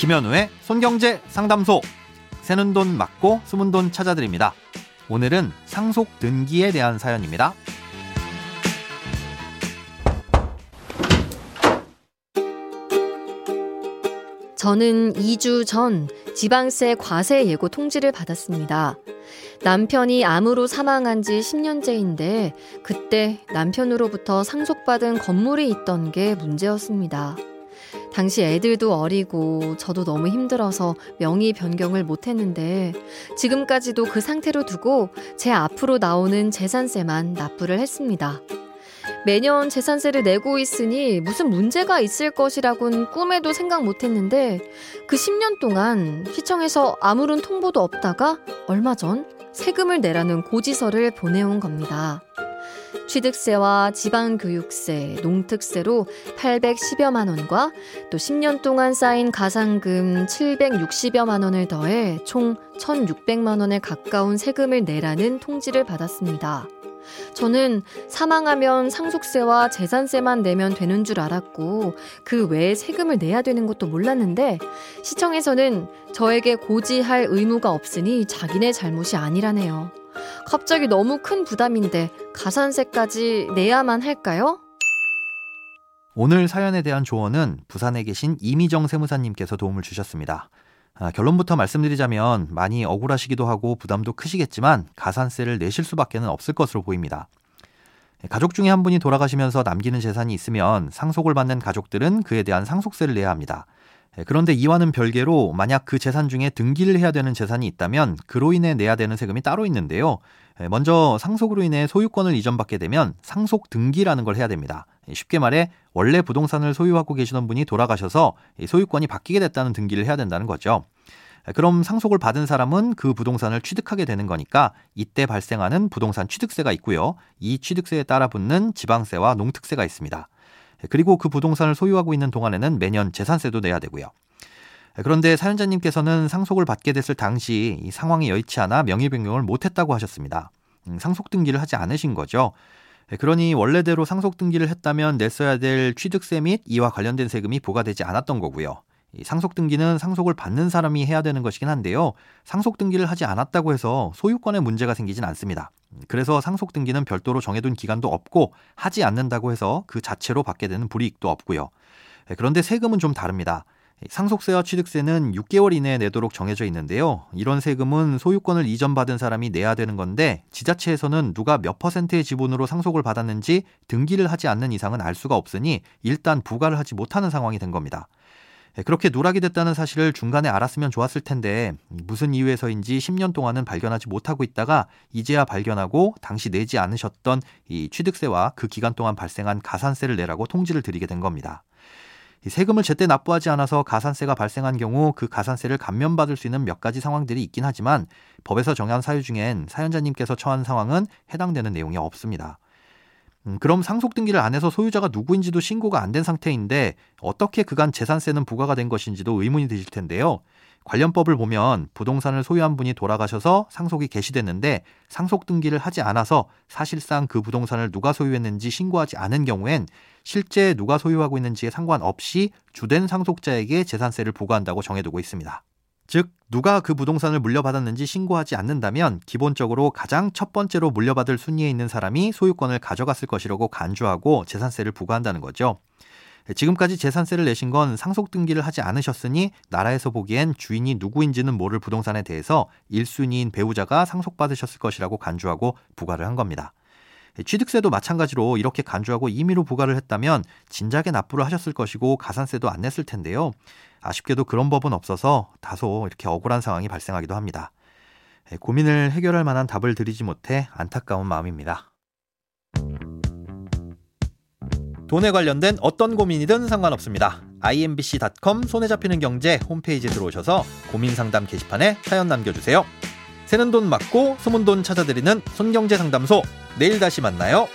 김현우의 손경제 상담소. 새는 돈 맞고 숨은 돈 찾아드립니다. 오늘은 상속 등기에 대한 사연입니다. 저는 2주 전 지방세 과세 예고 통지를 받았습니다. 남편이 암으로 사망한 지 10년째인데 그때 남편으로부터 상속받은 건물이 있던 게 문제였습니다. 당시 애들도 어리고 저도 너무 힘들어서 명의 변경을 못했는데 지금까지도 그 상태로 두고 제 앞으로 나오는 재산세만 납부를 했습니다. 매년 재산세를 내고 있으니 무슨 문제가 있을 것이라곤 꿈에도 생각 못했는데 그 10년 동안 시청에서 아무런 통보도 없다가 얼마 전 세금을 내라는 고지서를 보내온 겁니다. 취득세와 지방교육세, 농특세로 810여만 원과 또 10년 동안 쌓인 가상금 760여만 원을 더해 총 1,600만 원에 가까운 세금을 내라는 통지를 받았습니다. 저는 사망하면 상속세와 재산세만 내면 되는 줄 알았고 그 외에 세금을 내야 되는 것도 몰랐는데 시청에서는 저에게 고지할 의무가 없으니 자기네 잘못이 아니라네요. 갑자기 너무 큰 부담인데 가산세까지 내야만 할까요? 오늘 사연에 대한 조언은 부산에 계신 이미정 세무사님께서 도움을 주셨습니다. 아, 결론부터 말씀드리자면 많이 억울하시기도 하고 부담도 크시겠지만 가산세를 내실 수밖에 없을 것으로 보입니다. 가족 중에 한 분이 돌아가시면서 남기는 재산이 있으면 상속을 받는 가족들은 그에 대한 상속세를 내야 합니다. 그런데 이와는 별개로 만약 그 재산 중에 등기를 해야 되는 재산이 있다면 그로 인해 내야 되는 세금이 따로 있는데요. 먼저 상속으로 인해 소유권을 이전받게 되면 상속 등기라는 걸 해야 됩니다. 쉽게 말해 원래 부동산을 소유하고 계시던 분이 돌아가셔서 소유권이 바뀌게 됐다는 등기를 해야 된다는 거죠. 그럼 상속을 받은 사람은 그 부동산을 취득하게 되는 거니까 이때 발생하는 부동산 취득세가 있고요. 이 취득세에 따라 붙는 지방세와 농특세가 있습니다. 그리고 그 부동산을 소유하고 있는 동안에는 매년 재산세도 내야 되고요. 그런데 사연자님께서는 상속을 받게 됐을 당시 이 상황이 여의치 않아 명의 변경을 못했다고 하셨습니다. 음, 상속 등기를 하지 않으신 거죠. 그러니 원래대로 상속 등기를 했다면 냈어야 될 취득세 및 이와 관련된 세금이 부과되지 않았던 거고요. 상속 등기는 상속을 받는 사람이 해야 되는 것이긴 한데요. 상속 등기를 하지 않았다고 해서 소유권에 문제가 생기진 않습니다. 그래서 상속 등기는 별도로 정해둔 기간도 없고 하지 않는다고 해서 그 자체로 받게 되는 불이익도 없고요. 그런데 세금은 좀 다릅니다. 상속세와 취득세는 6개월 이내에 내도록 정해져 있는데요. 이런 세금은 소유권을 이전받은 사람이 내야 되는 건데 지자체에서는 누가 몇 퍼센트의 지분으로 상속을 받았는지 등기를 하지 않는 이상은 알 수가 없으니 일단 부과를 하지 못하는 상황이 된 겁니다. 예, 그렇게 누락이 됐다는 사실을 중간에 알았으면 좋았을 텐데 무슨 이유에서인지 10년 동안은 발견하지 못하고 있다가 이제야 발견하고 당시 내지 않으셨던 이 취득세와 그 기간 동안 발생한 가산세를 내라고 통지를 드리게 된 겁니다. 세금을 제때 납부하지 않아서 가산세가 발생한 경우 그 가산세를 감면받을 수 있는 몇 가지 상황들이 있긴 하지만 법에서 정한 사유 중엔 사연자님께서 처한 상황은 해당되는 내용이 없습니다. 음, 그럼 상속 등기를 안 해서 소유자가 누구인지도 신고가 안 된 상태인데 어떻게 그간 재산세는 부과가 된 것인지도 의문이 드실 텐데요. 관련법을 보면 부동산을 소유한 분이 돌아가셔서 상속이 개시됐는데 상속 등기를 하지 않아서 사실상 그 부동산을 누가 소유했는지 신고하지 않은 경우엔 실제 누가 소유하고 있는지에 상관없이 주된 상속자에게 재산세를 부과한다고 정해두고 있습니다. 즉, 누가 그 부동산을 물려받았는지 신고하지 않는다면 기본적으로 가장 첫 번째로 물려받을 순위에 있는 사람이 소유권을 가져갔을 것이라고 간주하고 재산세를 부과한다는 거죠. 지금까지 재산세를 내신 건 상속 등기를 하지 않으셨으니 나라에서 보기엔 주인이 누구인지는 모를 부동산에 대해서 1순위인 배우자가 상속받으셨을 것이라고 간주하고 부과를 한 겁니다. 취득세도 마찬가지로 이렇게 간주하고 임의로 부과를 했다면 진작에 납부를 하셨을 것이고 가산세도 안 냈을 텐데요. 아쉽게도 그런 법은 없어서 다소 이렇게 억울한 상황이 발생하기도 합니다. 예, 고민을 해결할 만한 답을 드리지 못해 안타까운 마음입니다. 돈에 관련된 어떤 고민이든 상관없습니다. imbc.com 손에 잡히는 경제 홈페이지에 들어오셔서 고민 상담 게시판에 사연 남겨주세요. 새는 돈 맞고 숨은 돈 찾아드리는 손경제 상담소 내일 다시 만나요.